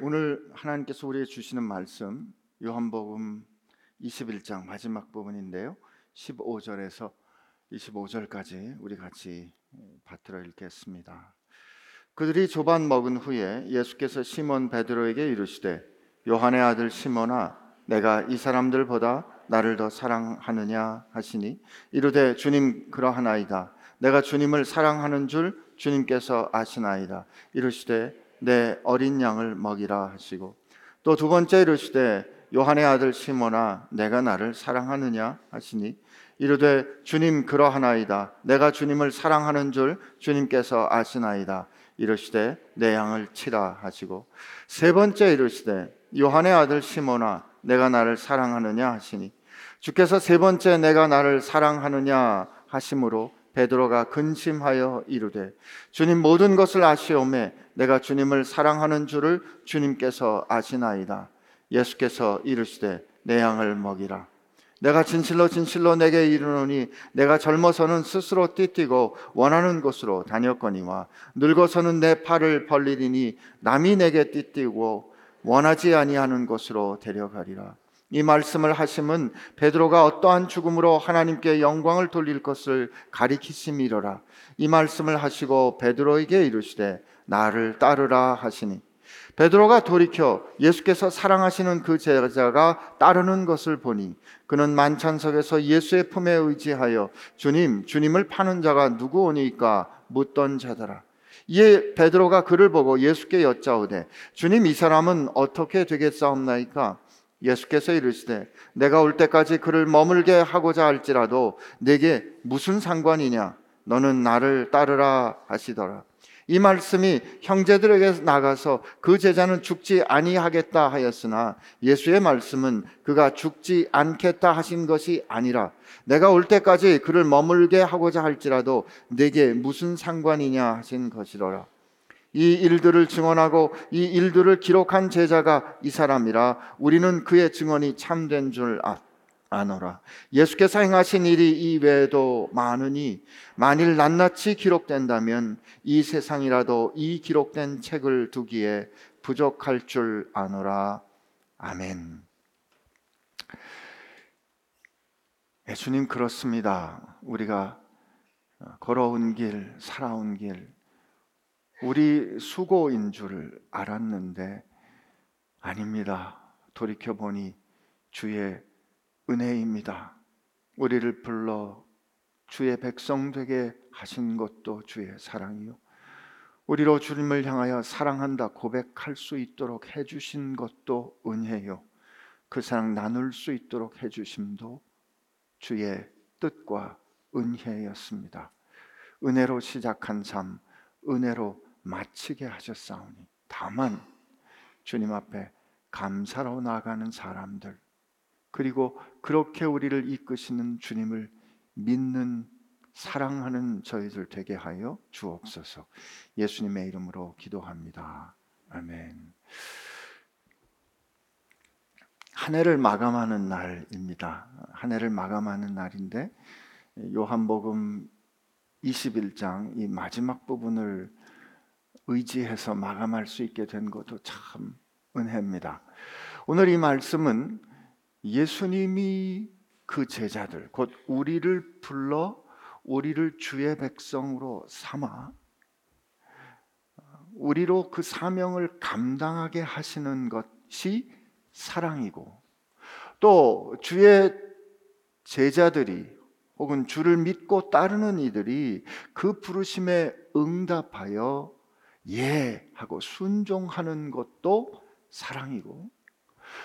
오늘 하나님께서 우리에게 주시는 말씀 요한복음 21장 마지막 부분인데요. 15절에서 25절까지 우리 같이 받들어 읽겠습니다. 그들이 조반 먹은 후에 예수께서 시몬 베드로에게 이르시되 요한의 아들 시몬아 내가 이 사람들보다 나를 더 사랑하느냐 하시니 이르되 주님 그러하나이다 내가 주님을 사랑하는 줄 주님께서 아시나이다 이르시되 내 어린 양을 먹이라 하시고 또 두 번째 이르시되 요한의 아들 시몬아 내가 나를 사랑하느냐 하시니 이르되 주님 그러하나이다. 내가 주님을 사랑하는 줄 주님께서 아시나이다. 이르시되 내 양을 치라 하시고 세 번째 이르시되 요한의 아들 시몬아 내가 나를 사랑하느냐 하시니 주께서 세 번째 내가 나를 사랑하느냐 하심으로 베드로가 근심하여 이르되 주님 모든 것을 아시오매 내가 주님을 사랑하는 줄을 주님께서 아시나이다. 예수께서 이르시되 내 양을 먹이라. 내가 진실로 진실로 내게 이르노니 내가 젊어서는 스스로 띠뛰고 원하는 곳으로 다녔거니와 늙어서는 내 팔을 벌리리니 남이 내게 띠뛰고 원하지 아니하는 곳으로 데려가리라 이 말씀을 하심은 베드로가 어떠한 죽음으로 하나님께 영광을 돌릴 것을 가리키심이로라. 이 말씀을 하시고 베드로에게 이르시되 나를 따르라 하시니 베드로가 돌이켜 예수께서 사랑하시는 그 제자가 따르는 것을 보니 그는 만찬석에서 예수의 품에 의지하여 주님 주님을 파는 자가 누구오니까 묻던 자더라. 이에 베드로가 그를 보고 예수께 여짜오되 주님 이 사람은 어떻게 되겠사옵나이까 예수께서 이르시되 내가 올 때까지 그를 머물게 하고자 할지라도 내게 무슨 상관이냐? 너는 나를 따르라 하시더라. 이 말씀이 형제들에게 나가서 그 제자는 죽지 아니하겠다 하였으나 예수의 말씀은 그가 죽지 않겠다 하신 것이 아니라 내가 올 때까지 그를 머물게 하고자 할지라도 내게 무슨 상관이냐 하신 것이로라 이 일들을 증언하고 이 일들을 기록한 제자가 이 사람이라 우리는 그의 증언이 참된 줄 아, 아노라. 예수께서 행하신 일이 이 외에도 많으니 만일 낱낱이 기록된다면 이 세상이라도 이 기록된 책을 두기에 부족할 줄 아노라. 아멘. 예수님 그렇습니다. 우리가 걸어온 길, 살아온 길, 우리 수고인 줄 알았는데 아닙니다. 돌이켜 보니 주의 은혜입니다. 우리를 불러 주의 백성 되게 하신 것도 주의 사랑이요. 우리로 주님을 향하여 사랑한다 고백할 수 있도록 해 주신 것도 은혜요. 그 사랑 나눌 수 있도록 해 주심도 주의 뜻과 은혜였습니다. 은혜로 시작한 삶, 은혜로 마치게 하셨사오니 다만 주님 앞에 감사로 나가는 사람들 그리고 그렇게 우리를 이끄시는 주님을 믿는 사랑하는 저희들 되게 하여 주옵소서. 예수님의 이름으로 기도합니다. 아멘. 한 해를 마감하는 날입니다. 한 해를 마감하는 날인데 요한복음 21장 이 마지막 부분을 의지해서 마감할 수 있게 된 것도 참 은혜입니다. 오늘 이 말씀은 예수님이 그 제자들, 곧 우리를 불러 우리를 주의 백성으로 삼아 우리로 그 사명을 감당하게 하시는 것이 사랑이고 또 주의 제자들이 혹은 주를 믿고 따르는 이들이 그 부르심에 응답하여 예 하고 순종하는 것도 사랑이고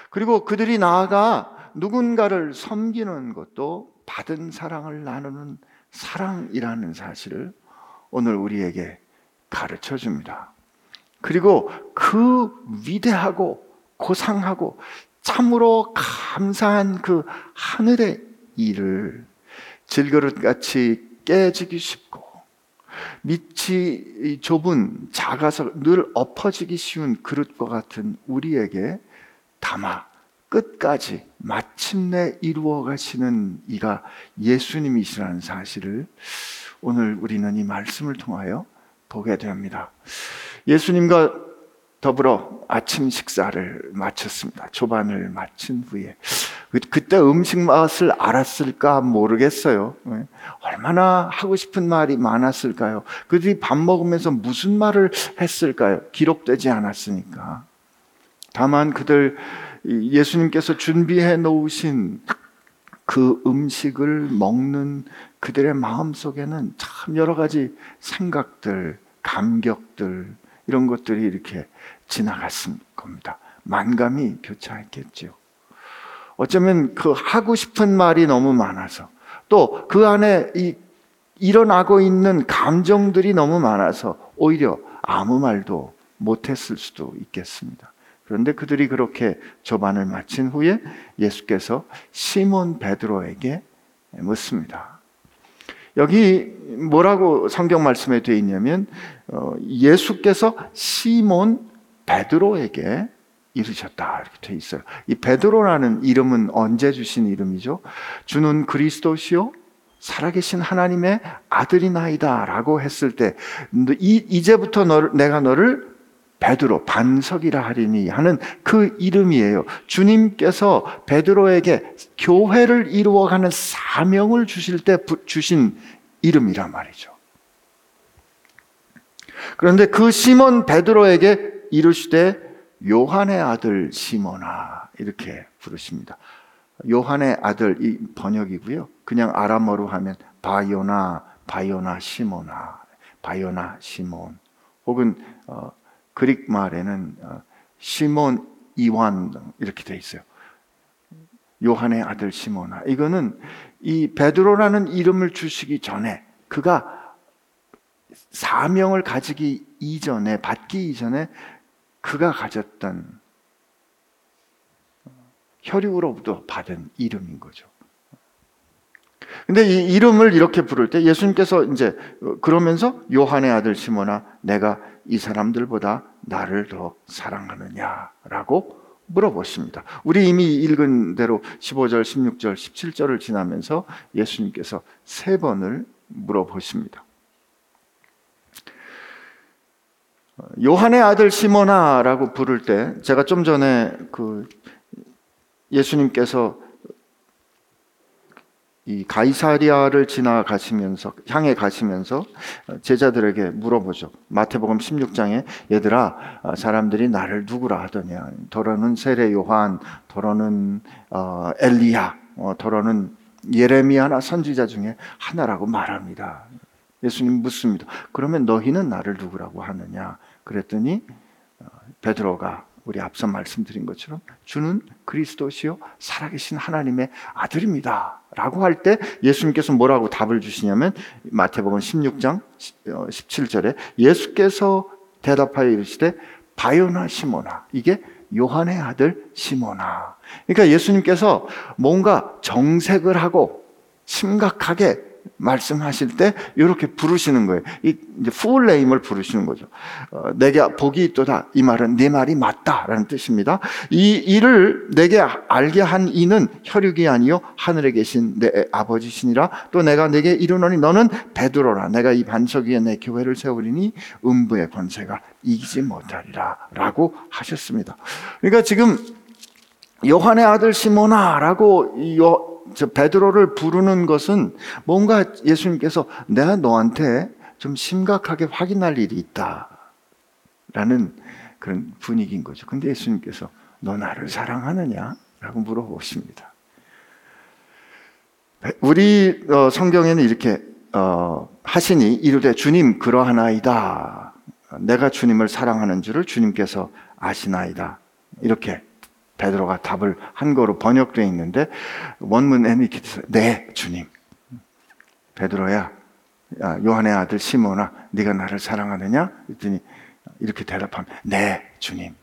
그리고 그들이 나아가 누군가를 섬기는 것도 받은 사랑을 나누는 사랑이라는 사실을 오늘 우리에게 가르쳐 줍니다. 그리고 그 위대하고 고상하고 참으로 감사한 그 하늘의 일을 질그릇같이 깨지기 쉽고 밑이 좁은 작아서 늘 엎어지기 쉬운 그릇과 같은 우리에게 담아 끝까지 마침내 이루어 가시는 이가 예수님이시라는 사실을 오늘 우리는 이 말씀을 통하여 보게 됩니다. 예수님과 더불어 아침 식사를 마쳤습니다. 초반을 마친 후에 그, 그때 음식 맛을 알았을까 모르겠어요. 예. 얼마나 하고 싶은 말이 많았을까요? 그들이 밥 먹으면서 무슨 말을 했을까요? 기록되지 않았으니까. 다만 그들 예수님께서 준비해 놓으신 그 음식을 먹는 그들의 마음 속에는 참 여러 가지 생각들, 감격들 이런 것들이 이렇게 지나갔을 겁니다. 만감이 교차했겠죠. 어쩌면 그 하고 싶은 말이 너무 많아서 또 그 안에 이 일어나고 있는 감정들이 너무 많아서 오히려 아무 말도 못했을 수도 있겠습니다. 그런데 그들이 그렇게 조반을 마친 후에 예수께서 시몬 베드로에게 묻습니다. 여기 뭐라고 성경 말씀에 되어 있냐면 어, 예수께서 시몬 베드로에게 이르셨다 이렇게 돼 있어요. 이 베드로라는 이름은 언제 주신 이름이죠? 주는 그리스도시요 살아계신 하나님의 아들이나이다라고 했을 때 이, 이제부터 너를, 내가 너를 베드로 반석이라 하리니 하는 그 이름이에요. 주님께서 베드로에게 교회를 이루어가는 사명을 주실 때 주신 이름이란 말이죠. 그런데 그 시몬 베드로에게 이르시되 요한의 아들 시몬아 이렇게 부르십니다. 요한의 아들 이 번역이고요. 그냥 아람어로 하면 바요나 바요나 시모나 바요나 시몬 혹은 어, 그릭 말에는 어, 시몬 이완 이렇게 돼 있어요. 요한의 아들 시모나 이거는 이 베드로라는 이름을 주시기 전에 그가 사명을 가지기 이전에 받기 이전에 그가 가졌던 혈육으로부터 받은 이름인 거죠. 근데 이 이름을 이렇게 부를 때 예수님께서 이제 그러면서 요한의 아들 시몬아 내가 이 사람들보다 나를 더 사랑하느냐라고 물어보십니다. 우리 이미 읽은 대로 15절, 16절, 17절을 지나면서 예수님께서 세 번을 물어보십니다. 요한의 아들 시모나라고 부를 때 제가 좀 전에 그 예수님께서 이 가이사리아를 지나가시면서 향해 가시면서 제자들에게 물어보죠. 마태복음 16장에 얘들아 사람들이 나를 누구라 하더냐? 더러는 세례 요한, 더러는 어, 엘리야, 어, 더러는 예레미야나 선지자 중에 하나라고 말합니다. 예수님 묻습니다. 그러면 너희는 나를 누구라고 하느냐? 그랬더니 어, 베드로가 우리 앞서 말씀드린 것처럼 주는 그리스도시요 살아계신 하나님의 아들입니다. 라고 할 때 예수님께서 뭐라고 답을 주시냐면 마태복음 16장 17절에 어, 예수께서 대답하여 이르시되 바요나 시모나 이게 요한의 아들 시모나. 그러니까 예수님께서 뭔가 정색을 하고 심각하게 말씀하실 때 이렇게 부르시는 거예요. 이 이제 풀네임을 부르시는 거죠. 어, 내게 복이 있도다. 이 말은 네 말이 맞다라는 뜻입니다. 이 일을 내게 알게 한 이는 혈육이 아니요 하늘에 계신 내 아버지시니라. 또 내가 내게 이르노니 너는 베드로라. 내가 이 반석 위에 내 교회를 세우리니 음부의 권세가 이기지 못하리라라고 하셨습니다. 그러니까 지금 요한의 아들 시모나라고 저 베드로를 부르는 것은 뭔가 예수님께서 내가 너한테 좀 심각하게 확인할 일이 있다라는 그런 분위기인 거죠. 근데 예수님께서 너 나를 사랑하느냐? 라고 물어보십니다. 우리 어, 성경에는 이렇게 어, 하시니 이르되 주님 그러하나이다. 내가 주님을 사랑하는 줄을 주님께서 아시나이다. 이렇게 베드로가 답을 한 거로 번역되어 있는데 원문에는 이렇게 네 주님. 베드로야 요한의 아들 시몬아 네가 나를 사랑하느냐? 그랬더니 이렇게 대답하면 네 주님.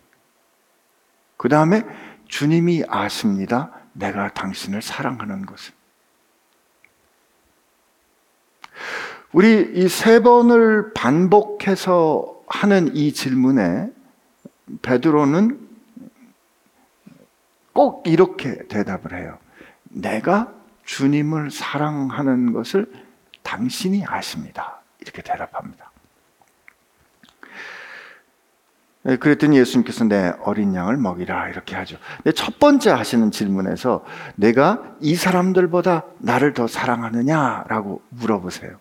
그 다음에 주님이 아십니다. 내가 당신을 사랑하는 것을 우리 이 세 번을 반복해서 하는 이 질문에 베드로는 꼭 이렇게 대답을 해요. 내가 주님을 사랑하는 것을 당신이 아십니다. 이렇게 대답합니다. 예, 그랬더니 예수님께서 내 어린 양을 먹이라 이렇게 하죠. 근데 첫 번째 하시는 질문에서 내가 이 사람들보다 나를 더 사랑하느냐라고 물어보세요.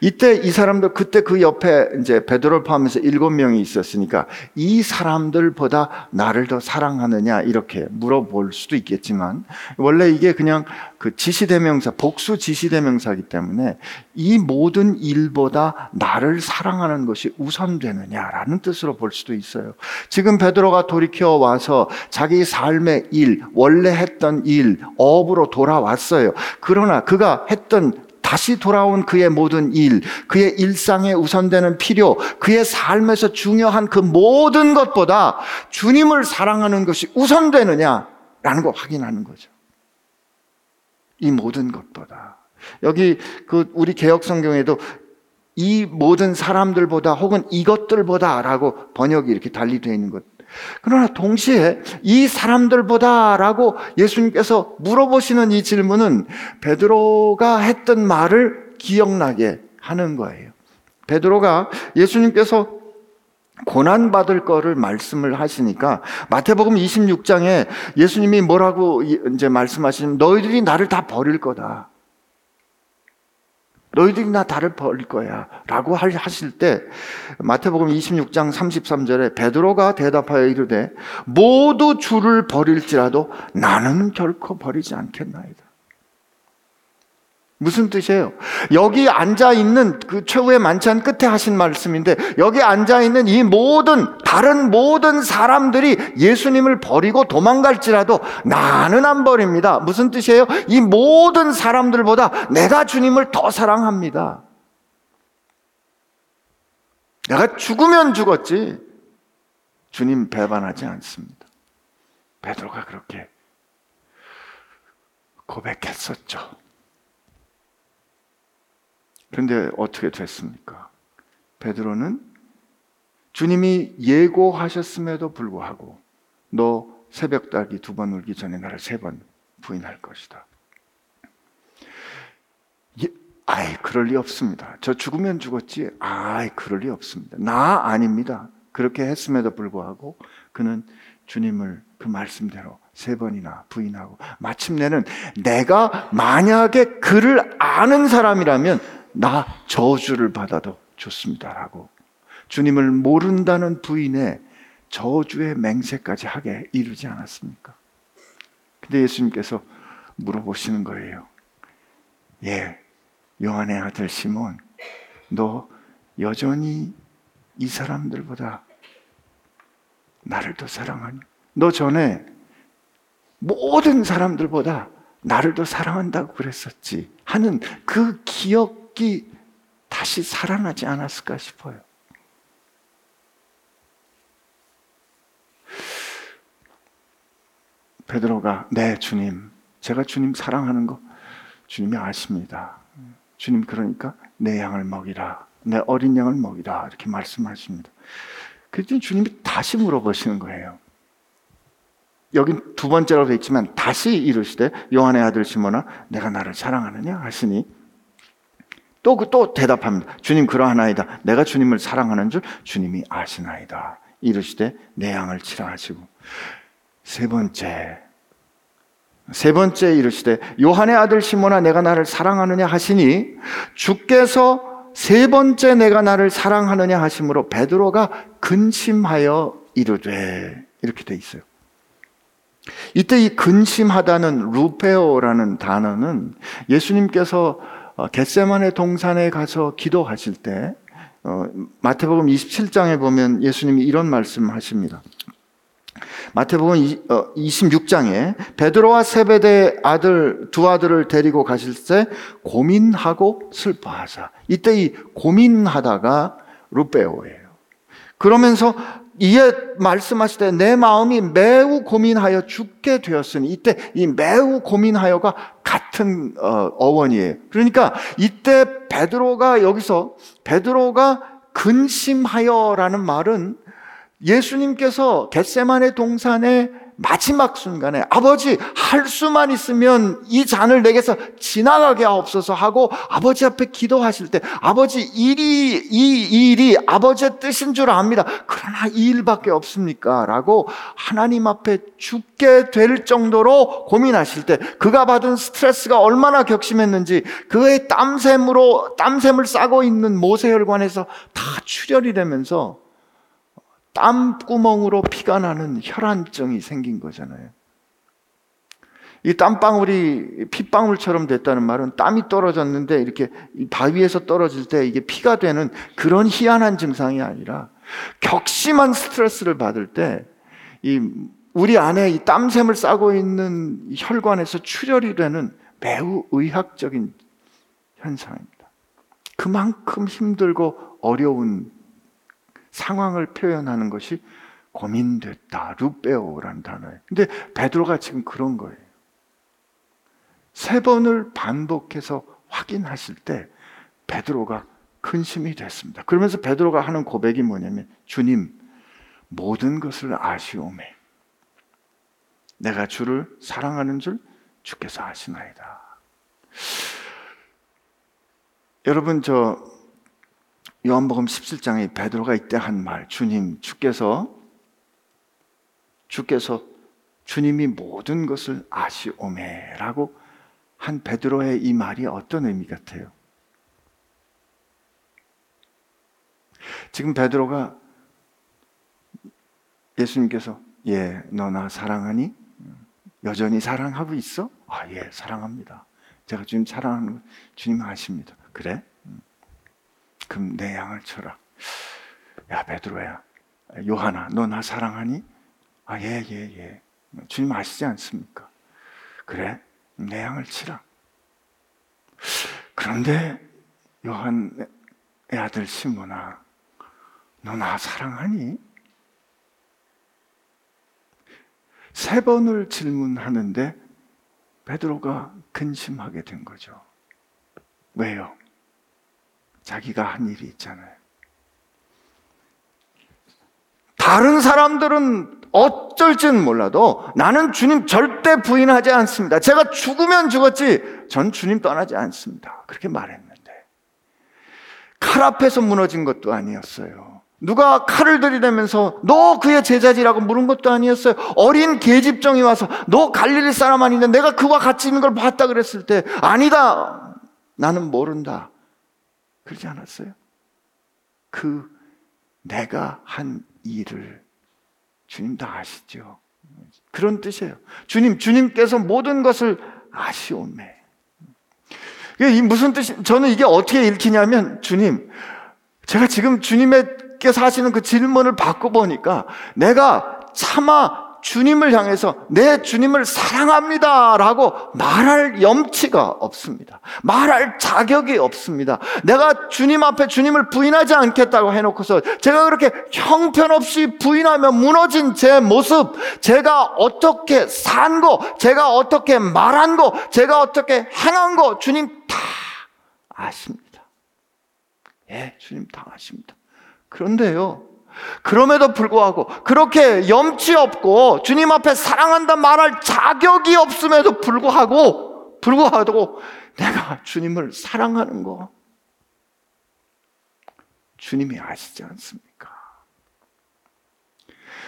이때 이 사람들 그때 그 옆에 이제 베드로를 포함해서 일곱 명이 있었으니까 이 사람들보다 나를 더 사랑하느냐 이렇게 물어볼 수도 있겠지만 원래 이게 그냥 그 지시대명사 복수 지시대명사이기 때문에 이 모든 일보다 나를 사랑하는 것이 우선되느냐라는 뜻으로 볼 수도 있어요. 지금 베드로가 돌이켜 와서 자기 삶의 일, 원래 했던 일, 업으로 돌아왔어요. 그러나 그가 했던 다시 돌아온 그의 모든 일, 그의 일상에 우선되는 필요, 그의 삶에서 중요한 그 모든 것보다 주님을 사랑하는 것이 우선되느냐라는 거 확인하는 거죠. 이 모든 것보다. 여기 그 우리 개혁 성경에도 이 모든 사람들보다 혹은 이것들보다라고 번역이 이렇게 달리 되어 있는 것. 그러나 동시에 이 사람들보다라고 예수님께서 물어보시는 이 질문은 베드로가 했던 말을 기억나게 하는 거예요. 베드로가 예수님께서 고난 받을 거를 말씀을 하시니까 마태복음 26장에 예수님이 뭐라고 이제 말씀하시면 너희들이 나를 다 버릴 거다. 너희들이 나 다를 버릴 거야. 라고 하실 때, 마태복음 26장 33절에 베드로가 대답하여 이르되, 모두 주를 버릴지라도 나는 결코 버리지 않겠나이다. 무슨 뜻이에요? 여기 앉아 있는 그 최후의 만찬 끝에 하신 말씀인데 여기 앉아 있는 이 모든 다른 모든 사람들이 예수님을 버리고 도망갈지라도 나는 안 버립니다. 무슨 뜻이에요? 이 모든 사람들보다 내가 주님을 더 사랑합니다. 내가 죽으면 죽었지 주님 배반하지 않습니다. 베드로가 그렇게 고백했었죠. 그런데 어떻게 됐습니까? 베드로는 주님이 예고하셨음에도 불구하고 너 새벽 닭이 두 번 울기 전에 나를 세 번 부인할 것이다. 예, 아이 그럴 리 없습니다. 저 죽으면 죽었지. 아이 그럴 리 없습니다. 나 아닙니다. 그렇게 했음에도 불구하고 그는 주님을 그 말씀대로 세 번이나 부인하고 마침내는 내가 만약에 그를 아는 사람이라면 나 저주를 받아도 좋습니다라고 주님을 모른다는 부인의 저주의 맹세까지 하게 이르지 않았습니까? 근데 예수님께서 물어보시는 거예요. 예, 요한의 아들 시몬, 너 여전히 이 사람들보다 나를 더 사랑하니? 너 전에 모든 사람들보다 나를 더 사랑한다고 그랬었지 하는 그 기억 기억이 다시 살아나지 않았을까 싶어요. 베드로가 네 주님 제가 주님 사랑하는 거 주님이 아십니다. 주님 그러니까 내 양을 먹이라 내 어린 양을 먹이라 이렇게 말씀하십니다. 그랬더니 주님이 다시 물어보시는 거예요. 여기 두 번째로 되어 있지만 다시 이르시되 요한의 아들 시몬아 내가 나를 사랑하느냐 하시니 또, 그, 또 대답합니다. 주님 그러하나이다. 내가 주님을 사랑하는 줄 주님이 아시나이다. 이르시되 내 양을 치라 하시고. 세 번째. 세 번째 이르시되 요한의 아들 시몬아 내가 나를 사랑하느냐 하시니 주께서 세 번째 내가 나를 사랑하느냐 하심으로 베드로가 근심하여 이르되 이렇게 돼 있어요. 이때 이 근심하다는 루페오라는 단어는 예수님께서 어, 겟세만의 동산에 가서 기도하실 때 어, 마태복음 27장에 보면 예수님이 이런 말씀하십니다. 마태복음 26장에 어, 베드로와 세베대 아들 두 아들을 데리고 가실 때 고민하고 슬퍼하사. 이때 이 고민하다가 루베오예요. 그러면서 이에 말씀하실 때내 마음이 매우 고민하여 죽게 되었으니 이때 이 매우 고민하여가 같은 어, 어원이에요. 그러니까 이때 베드로가 여기서 베드로가 근심하여라는 말은 예수님께서 겟세만의 동산에 마지막 순간에 아버지 할 수만 있으면 이 잔을 내게서 지나가게 하옵소서 하고 아버지 앞에 기도하실 때 아버지 일이 이 일이 아버지의 뜻인 줄 압니다. 그러나 이 일밖에 없습니까? 라고 하나님 앞에 죽게 될 정도로 고민하실 때 그가 받은 스트레스가 얼마나 격심했는지 그의 땀샘으로 땀샘을 싸고 있는 모세혈관에서 다 출혈이 되면서 땀구멍으로 피가 나는 혈안증이 생긴 거잖아요. 이 땀방울이 핏방울처럼 됐다는 말은 땀이 떨어졌는데 이렇게 바위에서 떨어질 때 이게 피가 되는 그런 희한한 증상이 아니라 격심한 스트레스를 받을 때 이 우리 안에 이 땀샘을 싸고 있는 혈관에서 출혈이 되는 매우 의학적인 현상입니다. 그만큼 힘들고 어려운 상황을 표현하는 것이 고민됐다. 루베오라는 단어예요. 근데 베드로가 지금 그런 거예요. 세 번을 반복해서 확인하실 때 베드로가 근심이 됐습니다. 그러면서 베드로가 하는 고백이 뭐냐면 주님 모든 것을 아시오매 내가 주를 사랑하는 줄 주께서 아시나이다. 여러분 저 요한복음 17장에 베드로가 이때 한 말, 주님, 주께서 주께서 주님이 모든 것을 아시오매라고 한 베드로의 이 말이 어떤 의미 같아요? 지금 베드로가 예수님께서 예, 너 나 사랑하니? 여전히 사랑하고 있어? 아, 예, 사랑합니다. 제가 주님 사랑하는 거 주님 아십니다. 그래? 그럼 내 양을 쳐라. 야 베드로야, 요하나, 너나 사랑하니? 아예 예, 예. 주님 아시지 않습니까? 그래, 내 양을 치라. 그런데 요한의 아들 시몬아, 너 나 사랑하니? 세 번을 질문하는데 베드로가 근심하게 된 거죠. 왜요? 자기가 한 일이 있잖아요. 다른 사람들은 어쩔지는 몰라도 나는 주님 절대 부인하지 않습니다. 제가 죽으면 죽었지, 전 주님 떠나지 않습니다. 그렇게 말했는데, 칼 앞에서 무너진 것도 아니었어요. 누가 칼을 들이대면서 너 그의 제자지라고 물은 것도 아니었어요. 어린 계집종이 와서 너 갈릴리 사람 아닌데 내가 그와 같이 있는 걸 봤다 그랬을 때 아니다. 나는 모른다. 그러지 않았어요? 그 내가 한 일을 주님 다 아시죠? 그런 뜻이에요. 주님, 주님께서 모든 것을 아시오매. 이게 무슨 뜻이, 저는 이게 어떻게 읽히냐면, 주님, 제가 지금 주님께서 하시는 그 질문을 바꿔보니까, 내가 차마 주님을 향해서 내 주님을 사랑합니다 라고 말할 염치가 없습니다. 말할 자격이 없습니다. 내가 주님 앞에 주님을 부인하지 않겠다고 해놓고서 제가 그렇게 형편없이 부인하며 무너진 제 모습, 제가 어떻게 산 거, 제가 어떻게 말한 거, 제가 어떻게 행한 거, 주님 다 아십니다. 예, 주님 다 아십니다. 그런데요, 그럼에도 불구하고 그렇게 염치 없고 주님 앞에 사랑한다 말할 자격이 없음에도 불구하고 불구하고 내가 주님을 사랑하는 거 주님이 아시지 않습니까?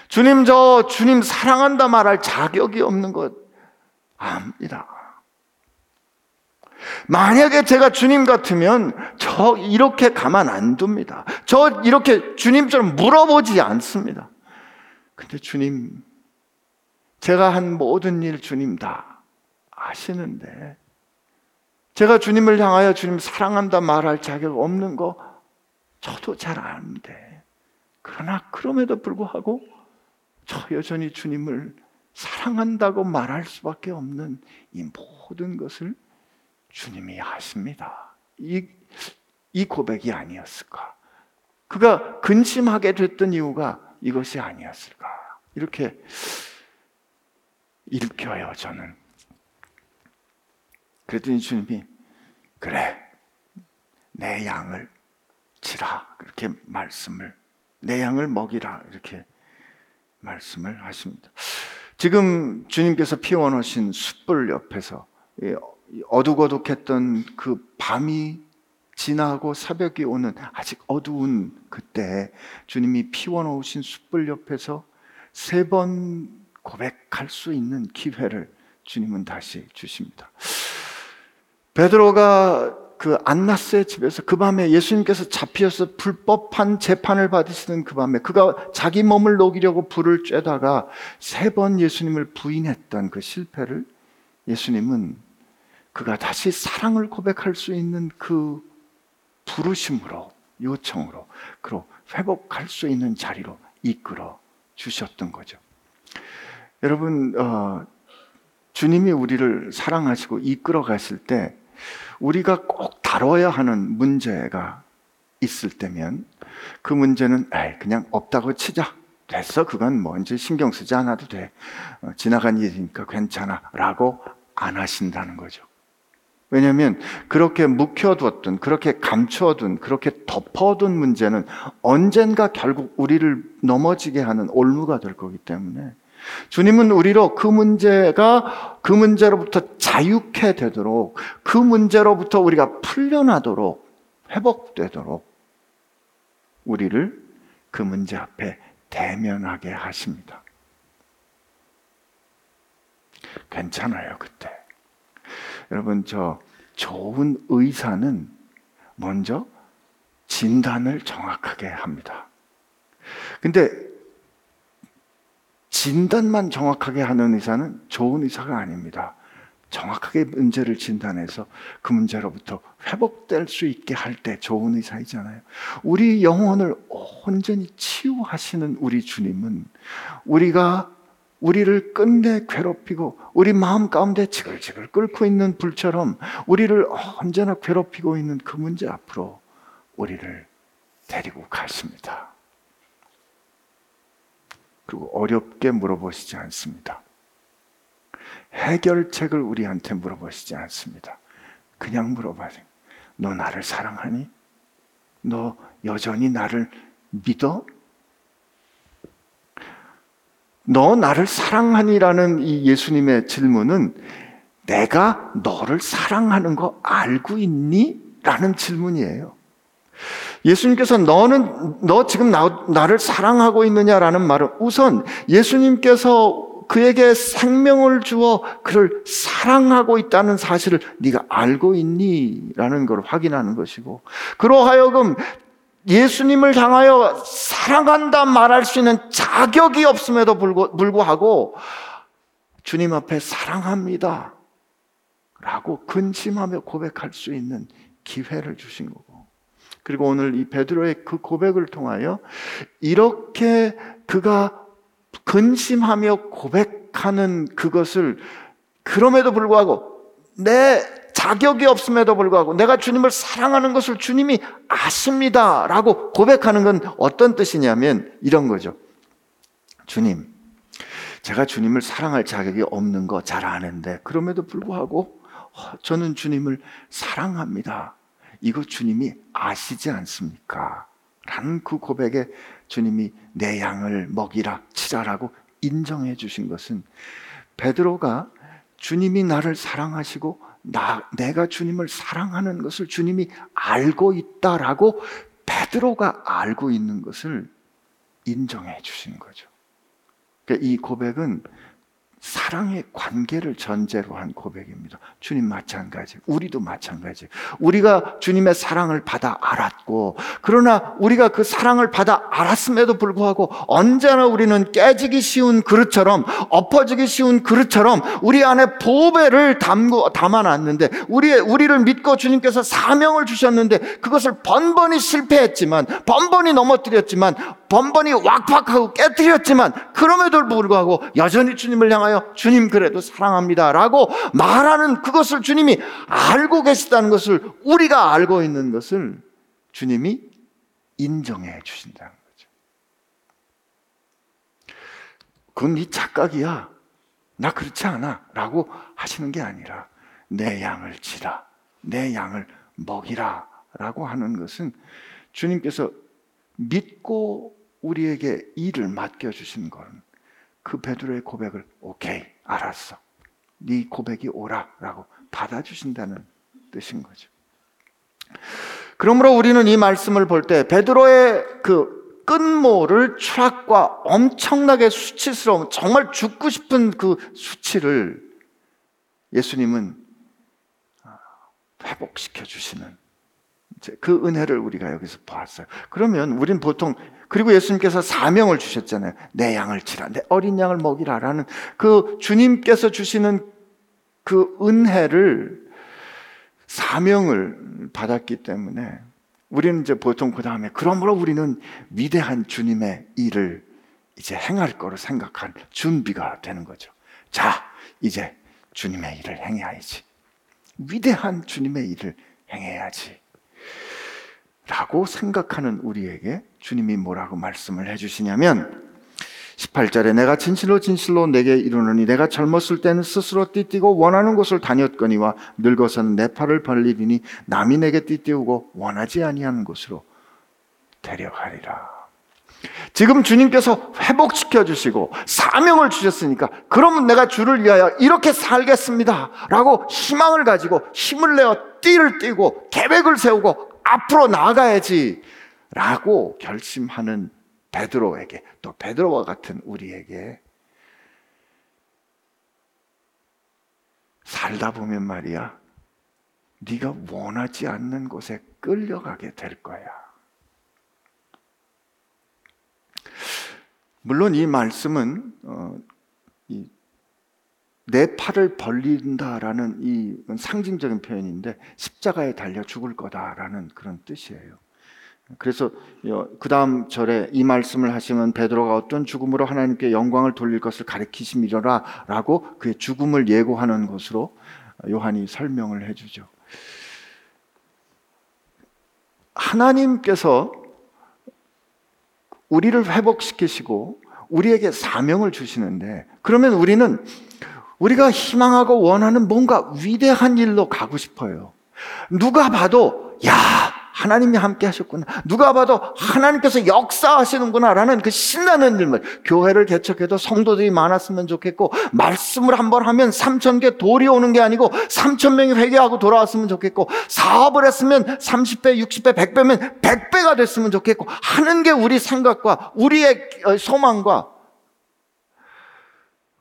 주님 저 주님 사랑한다 말할 자격이 없는 것 압니다. 만약에 제가 주님 같으면 저 이렇게 가만 안 둡니다. 저 이렇게 주님처럼 물어보지 않습니다. 근데 주님, 제가 한 모든 일 주님 다 아시는데, 제가 주님을 향하여 주님 사랑한다 말할 자격 없는 거 저도 잘 아는데, 그러나 그럼에도 불구하고 저 여전히 주님을 사랑한다고 말할 수밖에 없는 이 모든 것을 주님이 하십니다. 이, 이 고백이 아니었을까? 그가 근심하게 됐던 이유가 이것이 아니었을까? 이렇게 읽혀요, 저는. 그랬더니 주님이, 그래, 내 양을 치라. 그렇게 말씀을, 내 양을 먹이라. 이렇게 말씀을 하십니다. 지금 주님께서 피워놓으신 숯불 옆에서 어둑어둑했던 그 밤이 지나고 새벽이 오는 아직 어두운 그때 주님이 피워놓으신 숯불 옆에서 세 번 고백할 수 있는 기회를 주님은 다시 주십니다. 베드로가 그 안나스의 집에서 그 밤에 예수님께서 잡히셔서 불법한 재판을 받으시는 그 밤에 그가 자기 몸을 녹이려고 불을 쬐다가 세 번 예수님을 부인했던 그 실패를 예수님은 그가 다시 사랑을 고백할 수 있는 그 부르심으로 요청으로 그로 회복할 수 있는 자리로 이끌어 주셨던 거죠. 여러분 어, 주님이 우리를 사랑하시고 이끌어 가실 때 우리가 꼭 다뤄야 하는 문제가 있을 때면 그 문제는 에이, 그냥 없다고 치자. 됐어. 그건 뭔지 신경 쓰지 않아도 돼. 어, 지나간 일이니까 괜찮아. 라고 안 하신다는 거죠. 왜냐하면 그렇게 묵혀두었던, 그렇게 감춰둔, 그렇게 덮어둔 문제는 언젠가 결국 우리를 넘어지게 하는 올무가 될 거기 때문에 주님은 우리로 그 문제가 그 문제로부터 자유케 되도록 그 문제로부터 우리가 풀려나도록 회복되도록 우리를 그 문제 앞에 대면하게 하십니다. 괜찮아요, 그때. 여러분, 저 좋은 의사는 먼저 진단을 정확하게 합니다. 근데 진단만 정확하게 하는 의사는 좋은 의사가 아닙니다. 정확하게 문제를 진단해서 그 문제로부터 회복될 수 있게 할 때 좋은 의사이잖아요. 우리 영혼을 온전히 치유하시는 우리 주님은 우리가 우리를 끝내 괴롭히고 우리 마음 가운데 지글지글 끓고 있는 불처럼 우리를 언제나 괴롭히고 있는 그 문제 앞으로 우리를 데리고 가십니다. 그리고 어렵게 물어보시지 않습니다. 해결책을 우리한테 물어보시지 않습니다. 그냥 물어봐요. 너 나를 사랑하니? 너 여전히 나를 믿어? 너 나를 사랑하니라는 이 예수님의 질문은 내가 너를 사랑하는 거 알고 있니? 라는 질문이에요. 예수님께서 너는 너 지금 나, 나를 사랑하고 있느냐라는 말은 우선 예수님께서 그에게 생명을 주어 그를 사랑하고 있다는 사실을 네가 알고 있니?라는 걸 확인하는 것이고 그러하여금 예수님을 향하여 사랑한다 말할 수 있는 자격이 없음에도 불구하고 주님 앞에 사랑합니다. 라고 근심하며 고백할 수 있는 기회를 주신 거고. 그리고 오늘 이 베드로의 그 고백을 통하여 이렇게 그가 근심하며 고백하는 그것을 그럼에도 불구하고 내 자격이 없음에도 불구하고 내가 주님을 사랑하는 것을 주님이 아십니다. 라고 고백하는 건 어떤 뜻이냐면 이런 거죠. 주님, 제가 주님을 사랑할 자격이 없는 거 잘 아는데 그럼에도 불구하고 어, 저는 주님을 사랑합니다. 이거 주님이 아시지 않습니까? 라는 그 고백에 주님이 내 양을 먹이라 치자라고 인정해 주신 것은 베드로가 주님이 나를 사랑하시고 나, 내가 주님을 사랑하는 것을 주님이 알고 있다라고 베드로가 알고 있는 것을 인정해 주신 거죠. 그러니까 이 고백은 사랑의 관계를 전제로 한 고백입니다. 주님 마찬가지, 우리도 마찬가지. 우리가 주님의 사랑을 받아 알았고, 그러나 우리가 그 사랑을 받아 알았음에도 불구하고 언제나 우리는 깨지기 쉬운 그릇처럼, 엎어지기 쉬운 그릇처럼 우리 안에 보배를 담고 담아놨는데, 우리 우리를 믿고 주님께서 사명을 주셨는데 그것을 번번이 실패했지만, 번번이 넘어뜨렸지만, 번번이 왁박하고 깨뜨렸지만, 그럼에도 불구하고 여전히 주님을 향하여 주님 그래도 사랑합니다. 라고 말하는 그것을 주님이 알고 계시다는 것을 우리가 알고 있는 것을 주님이 인정해 주신다는 거죠. 그건 네 착각이야. 나 그렇지 않아. 라고 하시는 게 아니라 내 양을 치라. 내 양을 먹이라. 라고 하는 것은 주님께서 믿고 우리에게 일을 맡겨주신 것그 베드로의 고백을 오케이 알았어. 네 고백이 오라라고 받아주신다는 뜻인 거죠. 그러므로 우리는 이 말씀을 볼 때 베드로의 그 끝모를 추락과 엄청나게 수치스러운 정말 죽고 싶은 그 수치를 예수님은 회복시켜 주시는 그 은혜를 우리가 여기서 보았어요. 그러면 우리는 보통 그리고 예수님께서 사명을 주셨잖아요. 내 양을 치라, 내 어린 양을 먹이라라는 그 주님께서 주시는 그 은혜를 사명을 받았기 때문에 우리는 이제 보통 그 다음에 그러므로 우리는 위대한 주님의 일을 이제 행할 거로 생각한 준비가 되는 거죠. 자, 이제 주님의 일을 행해야지. 위대한 주님의 일을 행해야지. 라고 생각하는 우리에게 주님이 뭐라고 말씀을 해주시냐면 18절에 내가 진실로 진실로 내게 이르노니 내가 젊었을 때는 스스로 띠띠고 원하는 곳을 다녔거니와 늙어서는 내 팔을 벌리리니 남이 내게 띠띠우고 원하지 아니하는 곳으로 데려가리라. 지금 주님께서 회복시켜 주시고 사명을 주셨으니까 그러면 내가 주를 위하여 이렇게 살겠습니다. 라고 희망을 가지고 힘을 내어 띠를 띠고 계획을 세우고 앞으로 나아가야지. 라고 결심하는 베드로에게 또 베드로와 같은 우리에게 살다 보면 말이야. 네가 원하지 않는 곳에 끌려가게 될 거야. 물론 이 말씀은 어, 이, 내 팔을 벌린다라는 이 상징적인 표현인데 십자가에 달려 죽을 거다라는 그런 뜻이에요. 그래서 그 다음 절에 이 말씀을 하시면 베드로가 어떤 죽음으로 하나님께 영광을 돌릴 것을 가리키심이로라 라고 그의 죽음을 예고하는 것으로 요한이 설명을 해주죠. 하나님께서 우리를 회복시키시고 우리에게 사명을 주시는데 그러면 우리는 우리가 희망하고 원하는 뭔가 위대한 일로 가고 싶어요. 누가 봐도 야 하나님이 함께 하셨구나. 누가 봐도 하나님께서 역사하시는구나라는 그 신나는 일을 교회를 개척해도 성도들이 많았으면 좋겠고 말씀을 한 번 하면 3천 개 돌이 오는 게 아니고 3천 명이 회개하고 돌아왔으면 좋겠고 사업을 했으면 30배, 60배, 100배면 100배가 됐으면 좋겠고 하는 게 우리 생각과 우리의 소망과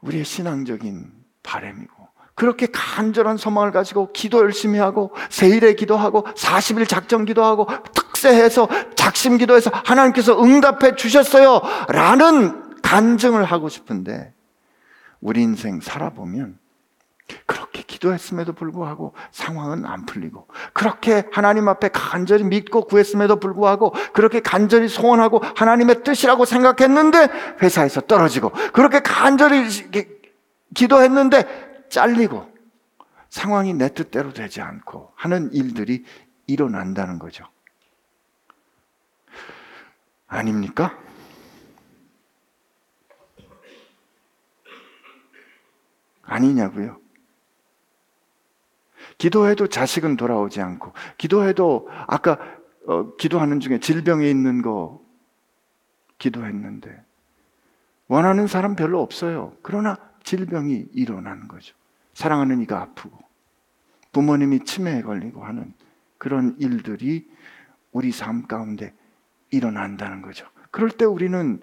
우리의 신앙적인 바램이고 그렇게 간절한 소망을 가지고 기도 열심히 하고 세일에 기도하고 40일 작정 기도하고 특세해서 작심 기도해서 하나님께서 응답해 주셨어요 라는 간증을 하고 싶은데 우리 인생 살아보면 그렇게 기도했음에도 불구하고 상황은 안 풀리고 그렇게 하나님 앞에 간절히 믿고 구했음에도 불구하고 그렇게 간절히 소원하고 하나님의 뜻이라고 생각했는데 회사에서 떨어지고 그렇게 간절히 기도했는데 잘리고 상황이 내 뜻대로 되지 않고 하는 일들이 일어난다는 거죠. 아닙니까? 아니냐고요. 기도해도 자식은 돌아오지 않고, 기도해도 아까 어, 기도하는 중에 질병에 있는 거 기도했는데, 원하는 사람 별로 없어요. 그러나 질병이 일어나는 거죠. 사랑하는 이가 아프고 부모님이 치매에 걸리고 하는 그런 일들이 우리 삶 가운데 일어난다는 거죠. 그럴 때 우리는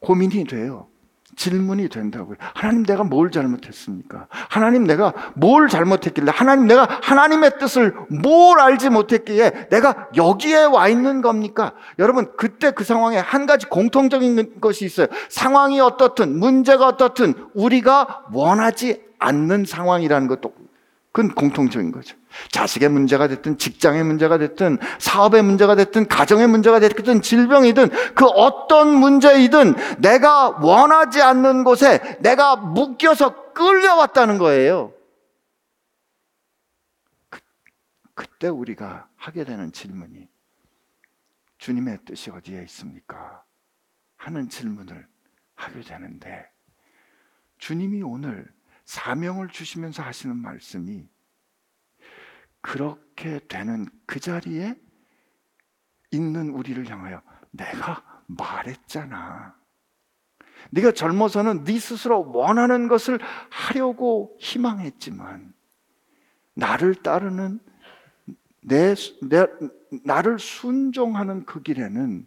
고민이 돼요. 질문이 된다고요. 하나님 내가 뭘 잘못했습니까? 하나님 내가 뭘 잘못했길래? 하나님 내가 하나님의 뜻을 뭘 알지 못했기에 내가 여기에 와 있는 겁니까? 여러분, 그때 그 상황에 한 가지 공통적인 것이 있어요. 상황이 어떻든, 문제가 어떻든, 우리가 원하지 않는 상황이라는 것도 그건 공통적인 거죠. 자식의 문제가 됐든, 직장의 문제가 됐든, 사업의 문제가 됐든, 가정의 문제가 됐든, 질병이든, 그 어떤 문제이든 내가 원하지 않는 곳에 내가 묶여서 끌려왔다는 거예요. 그, 그때 우리가 하게 되는 질문이 주님의 뜻이 어디에 있습니까? 하는 질문을 하게 되는데 주님이 오늘 사명을 주시면서 하시는 말씀이 그렇게 되는 그 자리에 있는 우리를 향하여 내가 말했잖아. 네가 젊어서는 네 스스로 원하는 것을 하려고 희망했지만 나를 따르는 내, 내 나를 순종하는 그 길에는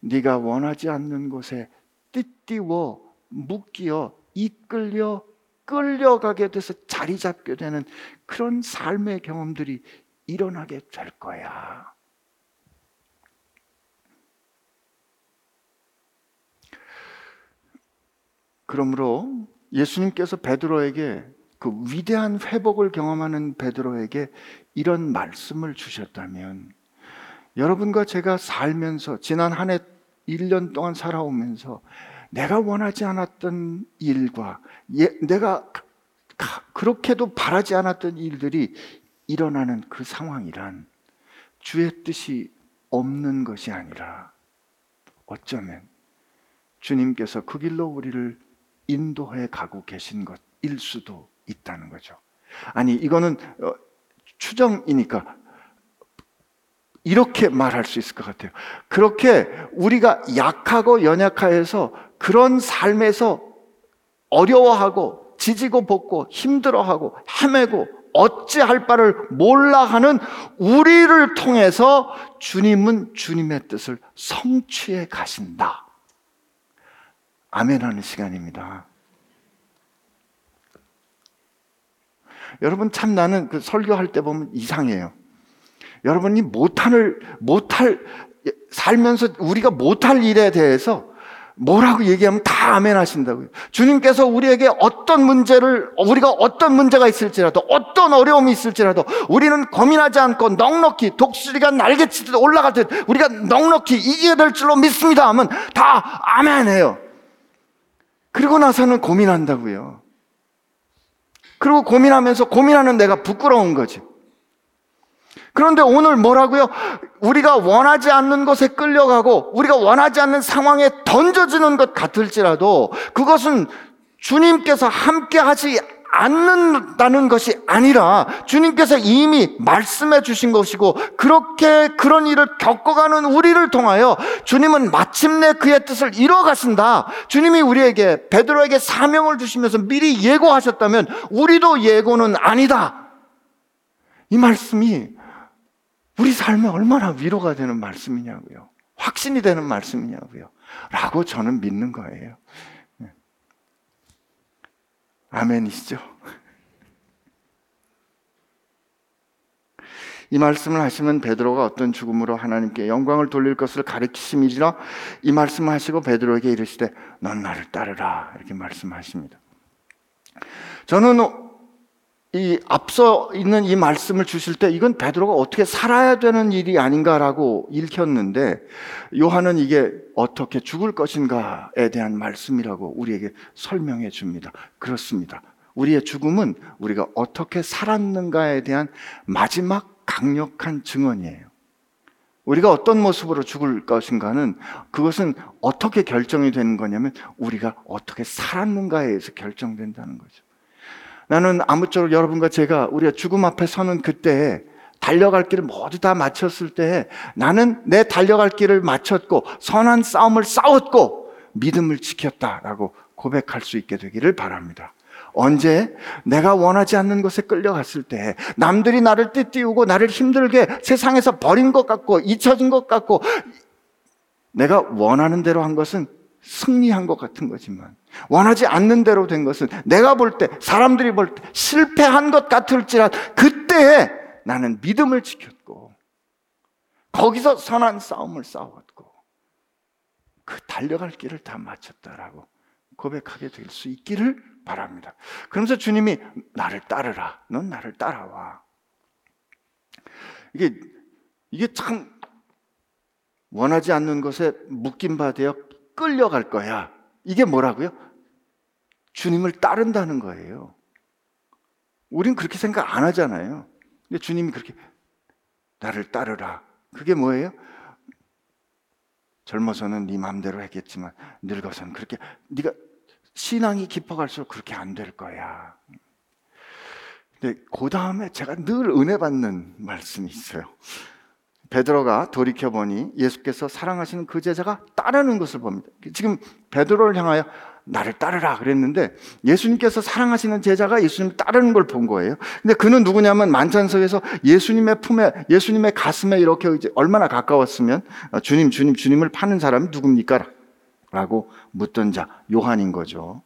네가 원하지 않는 곳에 띠띠워 묶여 이끌려 끌려가게 돼서 자리 잡게 되는 그런 삶의 경험들이 일어나게 될 거야. 그러므로 예수님께서 베드로에게 그 위대한 회복을 경험하는 베드로에게 이런 말씀을 주셨다면 여러분과 제가 살면서 지난 한 해 1년 동안 살아오면서 내가 원하지 않았던 일과 예, 내가 그렇게도 바라지 않았던 일들이 일어나는 그 상황이란 주의 뜻이 없는 것이 아니라 어쩌면 주님께서 그 길로 우리를 인도해 가고 계신 것일 수도 있다는 거죠. 아니, 이거는 어, 추정이니까 이렇게 말할 수 있을 것 같아요. 그렇게 우리가 약하고 연약하여서 그런 삶에서 어려워하고 지지고 볶고 힘들어하고 헤매고 어찌할 바를 몰라 하는 우리를 통해서 주님은 주님의 뜻을 성취해 가신다. 아멘 하는 시간입니다. 여러분 참 나는 그 설교할 때 보면 이상해요. 여러분이 못할 못할 살면서 우리가 못할 일에 대해서 뭐라고 얘기하면 다 아멘 하신다고요. 주님께서 우리에게 어떤 문제를, 우리가 어떤 문제가 있을지라도, 어떤 어려움이 있을지라도, 우리는 고민하지 않고 넉넉히 독수리가 날개치듯 올라갈 듯 우리가 넉넉히 이겨야 될 줄로 믿습니다 하면 다 아멘 해요. 그리고 나서는 고민한다고요. 그리고 고민하면서 고민하는 내가 부끄러운 거지. 그런데 오늘 뭐라고요? 우리가 원하지 않는 것에 끌려가고 우리가 원하지 않는 상황에 던져지는 것 같을지라도 그것은 주님께서 함께 하지 않는다는 것이 아니라 주님께서 이미 말씀해 주신 것이고 그렇게 그런 일을 겪어가는 우리를 통하여 주님은 마침내 그의 뜻을 이뤄 가신다. 주님이 우리에게 베드로에게 사명을 주시면서 미리 예고하셨다면 우리도 예고는 아니다. 이 말씀이 우리 삶에 얼마나 위로가 되는 말씀이냐고요. 확신이 되는 말씀이냐고요. 라고 저는 믿는 거예요. 아멘이시죠? 이 말씀을 하시면 베드로가 어떤 죽음으로 하나님께 영광을 돌릴 것을 가르치심이지라 이 말씀을 하시고 베드로에게 이르시되 넌 나를 따르라 이렇게 말씀하십니다. 저는 이 앞서 있는 이 말씀을 주실 때 이건 베드로가 어떻게 살아야 되는 일이 아닌가라고 읽혔는데 요한은 이게 어떻게 죽을 것인가에 대한 말씀이라고 우리에게 설명해 줍니다. 그렇습니다. 우리의 죽음은 우리가 어떻게 살았는가에 대한 마지막 강력한 증언이에요. 우리가 어떤 모습으로 죽을 것인가는 그것은 어떻게 결정이 되는 거냐면 우리가 어떻게 살았는가에 의해서 결정된다는 거죠. 나는 아무쪼록 여러분과 제가 우리가 죽음 앞에 서는 그때 달려갈 길을 모두 다 마쳤을 때 나는 내 달려갈 길을 마쳤고 선한 싸움을 싸웠고 믿음을 지켰다라고 고백할 수 있게 되기를 바랍니다. 언제 내가 원하지 않는 곳에 끌려갔을 때 남들이 나를 띠띠우고 나를 힘들게 세상에서 버린 것 같고 잊혀진 것 같고 내가 원하는 대로 한 것은 승리한 것 같은 거지만 원하지 않는 대로 된 것은 내가 볼 때, 사람들이 볼 때 실패한 것 같을지라도 그때에 나는 믿음을 지켰고 거기서 선한 싸움을 싸웠고 그 달려갈 길을 다 마쳤다라고 고백하게 될 수 있기를 바랍니다. 그러면서 주님이 나를 따르라. 넌 나를 따라와. 이게 이게 참 원하지 않는 것에 묶임 바 되어 끌려갈 거야. 이게 뭐라고요? 주님을 따른다는 거예요. 우린 그렇게 생각 안 하잖아요. 근데 주님이 그렇게 나를 따르라. 그게 뭐예요? 젊어서는 네 마음대로 했겠지만 늙어서는 그렇게 네가 신앙이 깊어갈수록 그렇게 안 될 거야. 근데 그 다음에 제가 늘 은혜 받는 말씀이 있어요. 베드로가 돌이켜 보니 예수께서 사랑하시는 그 제자가 따르는 것을 봅니다. 지금 베드로를 향하여 나를 따르라 그랬는데 예수님께서 사랑하시는 제자가 예수님 따르는 걸 본 거예요. 근데 그는 누구냐면 만찬석에서 예수님의 품에 예수님의 가슴에 이렇게 이제 얼마나 가까웠으면 어, 주님 주님 주님을 파는 사람이 누굽니까? 라고 묻던 자 요한인 거죠.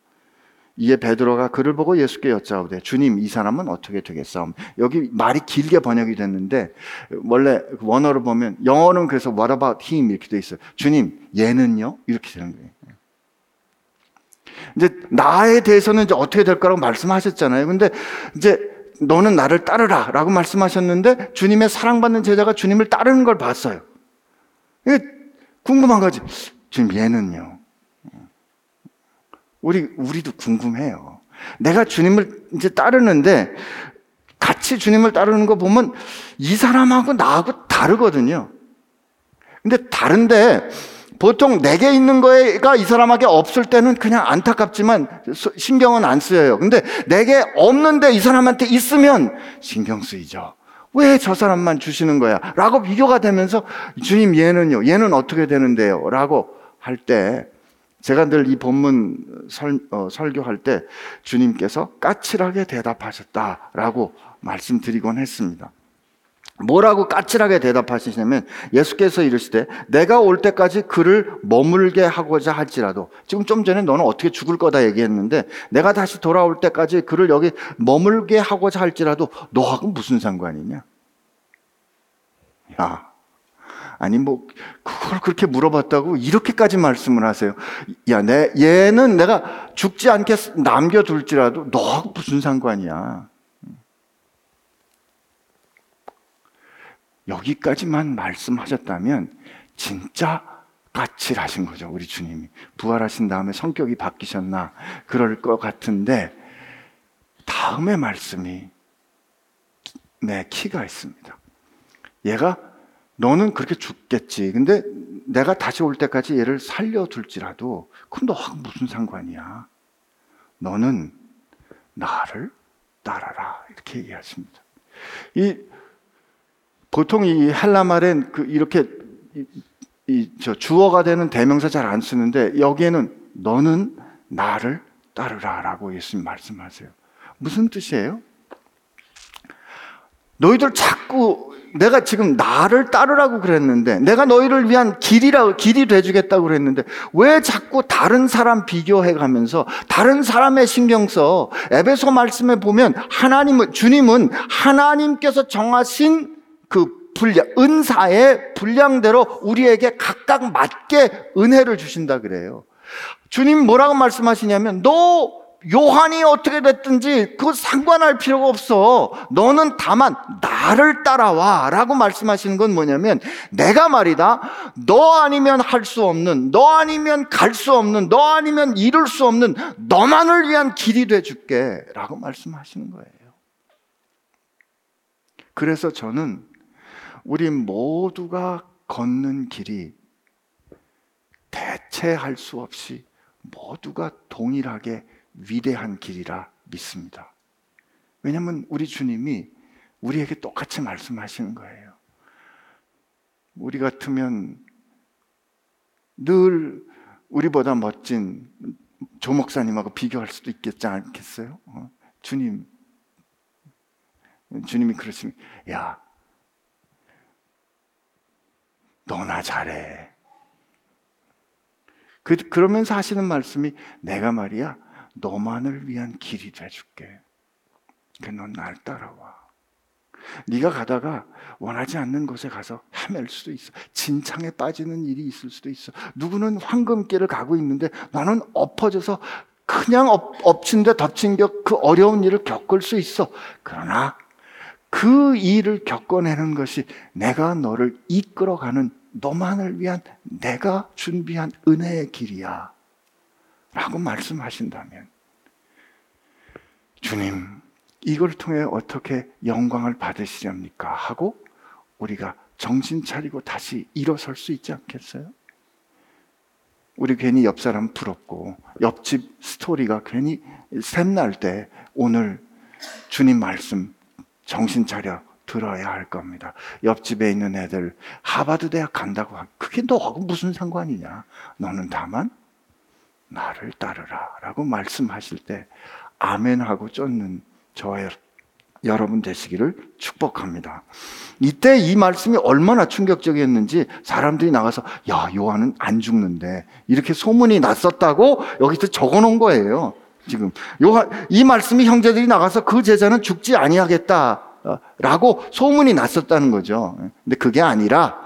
이에 베드로가 그를 보고 예수께 여짜오되 주님 이 사람은 어떻게 되겠사옴 여기 말이 길게 번역이 됐는데 원래 원어로 보면 영어는 그래서 what about him 이렇게 돼 있어요. 주님 얘는요? 이렇게 되는 거예요. 이제 나에 대해서는 이제 어떻게 될 거라고 말씀하셨잖아요. 근데 이제 너는 나를 따르라 라고 말씀하셨는데 주님의 사랑받는 제자가 주님을 따르는 걸 봤어요. 궁금한 거지. 주님 얘는요 우리 우리도 궁금해요. 내가 주님을 이제 따르는데 같이 주님을 따르는 거 보면 이 사람하고 나하고 다르거든요. 근데 다른데 보통 내게 있는 거가 이 사람에게 없을 때는 그냥 안타깝지만 신경은 안 쓰여요. 근데 내게 없는데 이 사람한테 있으면 신경 쓰이죠. 왜 저 사람만 주시는 거야? 라고 비교가 되면서 주님 얘는요, 얘는 어떻게 되는데요? 라고 할 때 제가 늘 이 본문 설, 어, 설교할 때 주님께서 까칠하게 대답하셨다라고 말씀드리곤 했습니다. 뭐라고 까칠하게 대답하시냐면 예수께서 이르시되 내가 올 때까지 그를 머물게 하고자 할지라도 지금 좀 전에 너는 어떻게 죽을 거다 얘기했는데 내가 다시 돌아올 때까지 그를 여기 머물게 하고자 할지라도 너하고 무슨 상관이냐? 야, 아니 뭐 그걸 그렇게 물어봤다고 이렇게까지 말씀을 하세요. 야, 내 얘는 내가 죽지 않게 남겨둘지라도 너하고 무슨 상관이야. 여기까지만 말씀하셨다면 진짜 까칠 하신 거죠, 우리 주님이. 부활하신 다음에 성격이 바뀌셨나 그럴 것 같은데 다음의 말씀이 내 키가 있습니다. 얘가 너는 그렇게 죽겠지. 근데 내가 다시 올 때까지 얘를 살려둘지라도 그럼 너하고 무슨 상관이야? 너는 나를 따라라 이렇게 얘기하십니다. 이 보통 이 헬라 말엔 그 이렇게 이 저 주어가 되는 대명사 잘 안 쓰는데 여기에는 너는 나를 따르라라고 예수님 말씀하세요. 무슨 뜻이에요? 너희들 자꾸 내가 지금 나를 따르라고 그랬는데 내가 너희를 위한 길이라 길이 돼 주겠다고 그랬는데 왜 자꾸 다른 사람 비교해 가면서 다른 사람의 신경 써 에베소 말씀에 보면 하나님은 주님은 하나님께서 정하신 그 분량 은사의 분량대로 우리에게 각각 맞게 은혜를 주신다 그래요. 주님 뭐라고 말씀하시냐면 너 요한이 어떻게 됐든지 그거 상관할 필요가 없어. 너는 다만 나를 따라와. 라고 말씀하시는 건 뭐냐면 내가 말이다. 너 아니면 할 수 없는, 너 아니면 갈 수 없는, 너 아니면 이룰 수 없는 너만을 위한 길이 돼 줄게. 라고 말씀하시는 거예요. 그래서 저는 우리 모두가 걷는 길이 대체할 수 없이 모두가 동일하게 위대한 길이라 믿습니다. 왜냐하면 우리 주님이 우리에게 똑같이 말씀하시는 거예요. 우리 같으면 늘 우리보다 멋진 조 목사님하고 비교할 수도 있겠지 않겠어요? 어? 주님, 주님이 그러시면, 야, 너나 잘해. 그, 그러면서 하시는 말씀이 내가 말이야, 너만을 위한 길이 돼줄게. 그넌 날 따라와. 네가 가다가 원하지 않는 곳에 가서 헤맬 수도 있어. 진창에 빠지는 일이 있을 수도 있어. 누구는 황금길을 가고 있는데 나는 엎어져서 그냥 엎, 엎친 데 덮친 격 그 어려운 일을 겪을 수 있어. 그러나 그 일을 겪어내는 것이 내가 너를 이끌어가는 너만을 위한 내가 준비한 은혜의 길이야. 라고 말씀하신다면 주님 이걸 통해 어떻게 영광을 받으시렵니까? 하고 우리가 정신 차리고 다시 일어설 수 있지 않겠어요? 우리 괜히 옆 사람 부럽고 옆집 스토리가 괜히 샘날 때 오늘 주님 말씀 정신 차려 들어야 할 겁니다. 옆집에 있는 애들 하버드 대학 간다고 그게 너하고 무슨 상관이냐? 너는 다만 나를 따르라 라고 말씀하실 때 아멘하고 쫓는 저와 여러분 되시기를 축복합니다. 이때 이 말씀이 얼마나 충격적이었는지 사람들이 나가서 야 요한은 안 죽는데 이렇게 소문이 났었다고 여기서 적어놓은 거예요. 지금 요한 이 말씀이 형제들이 나가서 그 제자는 죽지 아니하겠다라고 소문이 났었다는 거죠. 근데 그게 아니라 어,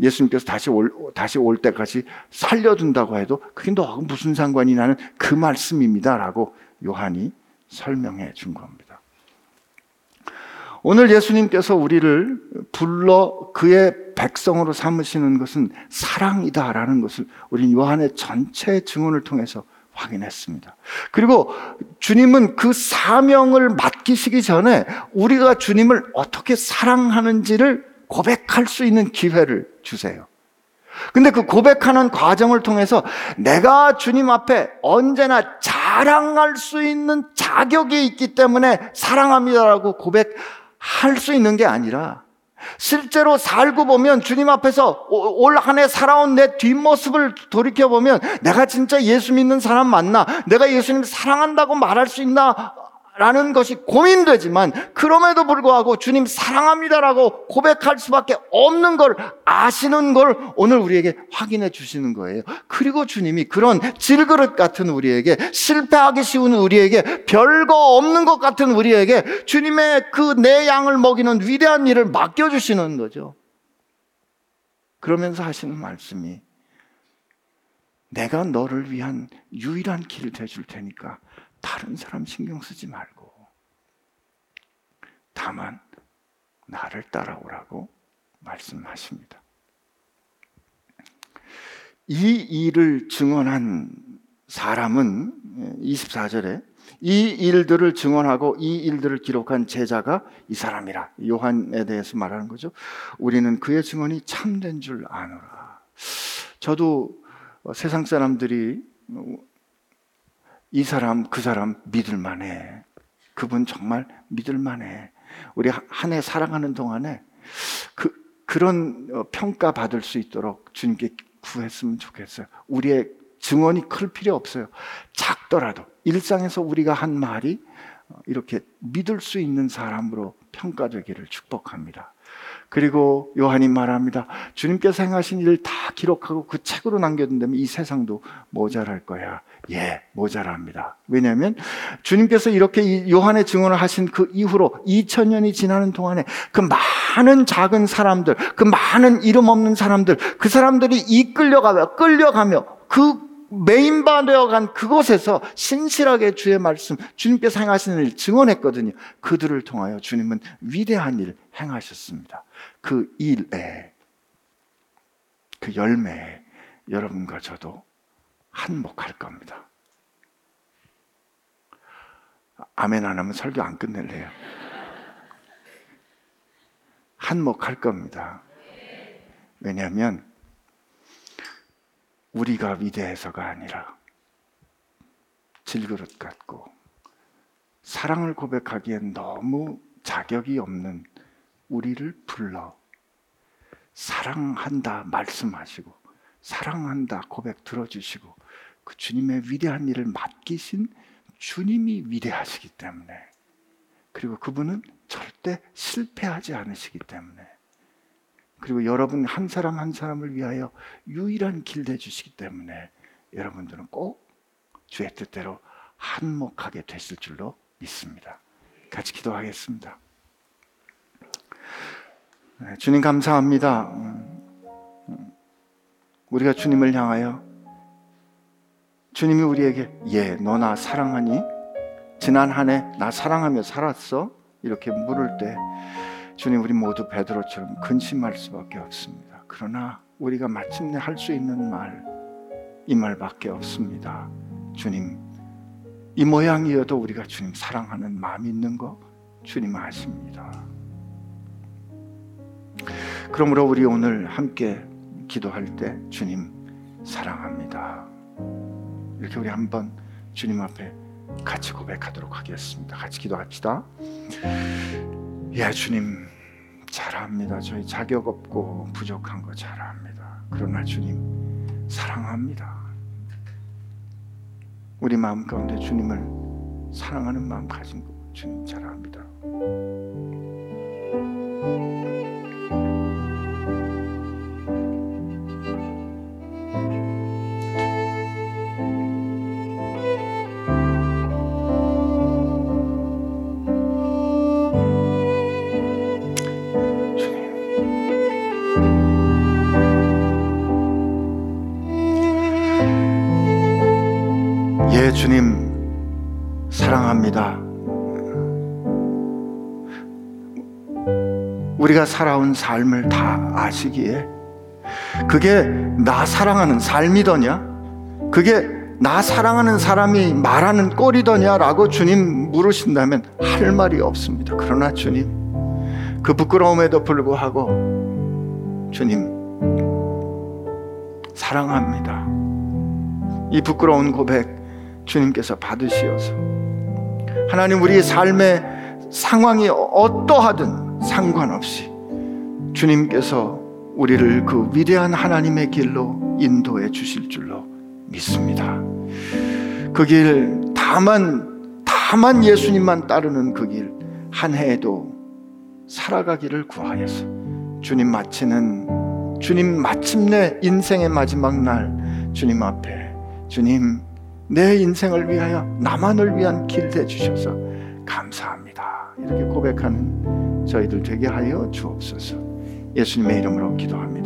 예수님께서 다시 올 다시 올 때까지 살려둔다고 해도 그게 너 무슨 상관이 나는 그 말씀입니다 라고 요한이 설명해 준 겁니다. 오늘 예수님께서 우리를 불러 그의 백성으로 삼으시는 것은 사랑이다라는 것을 우리 요한의 전체 증언을 통해서 확인했습니다. 그리고 주님은 그 사명을 맡기시기 전에 우리가 주님을 어떻게 사랑하는지를 고백할 수 있는 기회를 주세요. 근데 그 고백하는 과정을 통해서 내가 주님 앞에 언제나 자랑할 수 있는 자격이 있기 때문에 사랑합니다라고 고백할 수 있는 게 아니라 실제로 살고 보면 주님 앞에서 올 한 해 살아온 내 뒷모습을 돌이켜보면 내가 진짜 예수 믿는 사람 맞나? 내가 예수님 사랑한다고 말할 수 있나? 라는 것이 고민되지만 그럼에도 불구하고 주님 사랑합니다라고 고백할 수밖에 없는 걸 아시는 걸 오늘 우리에게 확인해 주시는 거예요. 그리고 주님이 그런 질그릇 같은 우리에게 실패하기 쉬운 우리에게 별거 없는 것 같은 우리에게 주님의 그 내 양을 먹이는 위대한 일을 맡겨 주시는 거죠. 그러면서 하시는 말씀이 내가 너를 위한 유일한 길을 대줄 테니까 다른 사람 신경 쓰지 말고 다만 나를 따라오라고 말씀하십니다. 이 일을 증언한 사람은 24절에 이 일들을 증언하고 이 일들을 기록한 제자가 이 사람이라 요한에 대해서 말하는 거죠. 우리는 그의 증언이 참된 줄 아노라. 저도 세상 사람들이 이 사람, 그 사람 믿을 만해. 그분 정말 믿을 만해. 우리 한 해 살아가는 동안에 그, 그런 어, 평가 받을 수 있도록 주님께 구했으면 좋겠어요. 우리의 증언이 클 필요 없어요. 작더라도 일상에서 우리가 한 말이 어, 이렇게 믿을 수 있는 사람으로 평가되기를 축복합니다. 그리고 요한이 말합니다. 주님께서 행하신 일을 다 기록하고 그 책으로 남겨둔다면 이 세상도 모자랄 거야. 예, 모자랍니다. 왜냐하면 주님께서 이렇게 요한의 증언을 하신 그 이후로 2000년이 지나는 동안에 그 많은 작은 사람들, 그 많은 이름 없는 사람들, 그 사람들이 이끌려가며 끌려가며 그 메인바 되어 간 그곳에서 신실하게 주의 말씀, 주님께서 행하시는 일 증언했거든요. 그들을 통하여 주님은 위대한 일 행하셨습니다. 그 일에, 그 열매에 여러분과 저도 한몫할 겁니다. 아멘 안 하면 설교 안 끝낼래요. 한몫할 겁니다. 왜냐하면 우리가 위대해서가 아니라 질그릇 같고 사랑을 고백하기엔 너무 자격이 없는 우리를 불러 사랑한다 말씀하시고 사랑한다 고백 들어주시고 그 주님의 위대한 일을 맡기신 주님이 위대하시기 때문에 그리고 그분은 절대 실패하지 않으시기 때문에 그리고 여러분 한 사람 한 사람을 위하여 유일한 길 내주시기 때문에 여러분들은 꼭 주의 뜻대로 한몫하게 되실 줄로 믿습니다. 같이 기도하겠습니다. 네, 주님 감사합니다. 우리가 주님을 향하여 주님이 우리에게 예, 너 나 사랑하니? 지난 한 해 나 사랑하며 살았어? 이렇게 물을 때 주님 우리 모두 베드로처럼 근심할 수밖에 없습니다. 그러나 우리가 마침내 할 수 있는 말, 이 말밖에 없습니다. 주님, 이 모양이어도 우리가 주님 사랑하는 마음이 있는 거 주님 아십니다. 그러므로 우리 오늘 함께 기도할 때 주님 사랑합니다. 이렇게 우리 한번 주님 앞에 같이 고백하도록 하겠습니다. 같이 기도합시다. 예, 주님 잘합니다. 저희 자격 없고 부족한 거 잘합니다. 그러나 주님 사랑합니다. 우리 마음 가운데 주님을 사랑하는 마음 가진 거 주님 잘 압니다. 우리가 살아온 삶을 다 아시기에 그게 나 사랑하는 삶이더냐? 그게 나 사랑하는 사람이 말하는 꼴이더냐라고 주님 물으신다면 할 말이 없습니다. 그러나 주님 그 부끄러움에도 불구하고 주님 사랑합니다. 이 부끄러운 고백 주님께서 받으시어서 하나님 우리 삶의 상황이 어떠하든 상관없이 주님께서 우리를 그 위대한 하나님의 길로 인도해 주실 줄로 믿습니다. 그 길 다만 다만 예수님만 따르는 그 길 한 해에도 살아가기를 구하여서 주님 마치는 주님 마침내 인생의 마지막 날 주님 앞에 주님 내 인생을 위하여 나만을 위한 길 되주셔서 감사합니다. 이렇게 고백하는 저희들 되게 하여 주옵소서. 예수님의 이름으로 기도합니다.